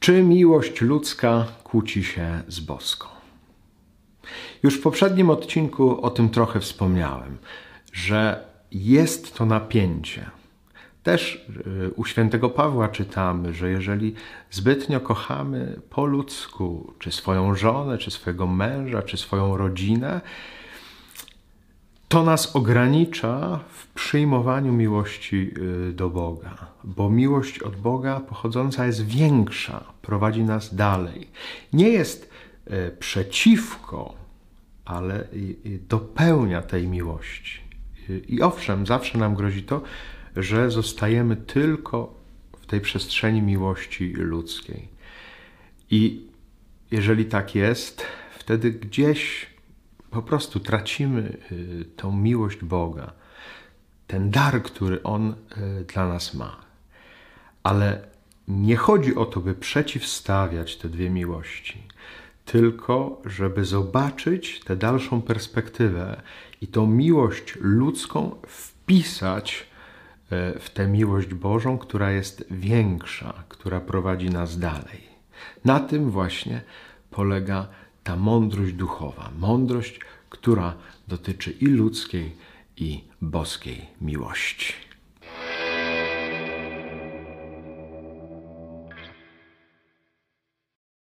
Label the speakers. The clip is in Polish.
Speaker 1: Czy miłość ludzka kłóci się z boską? Już w poprzednim odcinku o tym trochę wspomniałem, że jest to napięcie. Też y, u świętego Pawła czytamy, że jeżeli zbytnio kochamy po ludzku, czy swoją żonę, czy swojego męża, czy swoją rodzinę, to nas ogranicza w przyjmowaniu miłości y, do Boga, bo miłość od Boga pochodząca jest większa, prowadzi nas dalej. Nie jest y, przeciwko, ale dopełnia tej miłości. I owszem, zawsze nam grozi to, że zostajemy tylko w tej przestrzeni miłości ludzkiej. I jeżeli tak jest, wtedy gdzieś po prostu tracimy y, tą miłość Boga, ten dar, który On y, dla nas ma. Ale nie chodzi o to, by przeciwstawiać te dwie miłości, tylko żeby zobaczyć tę dalszą perspektywę i tą miłość ludzką wpisać y, w tę miłość Bożą, która jest większa, która prowadzi nas dalej. Na tym właśnie polega ta mądrość duchowa, mądrość, która dotyczy i ludzkiej, i boskiej miłości.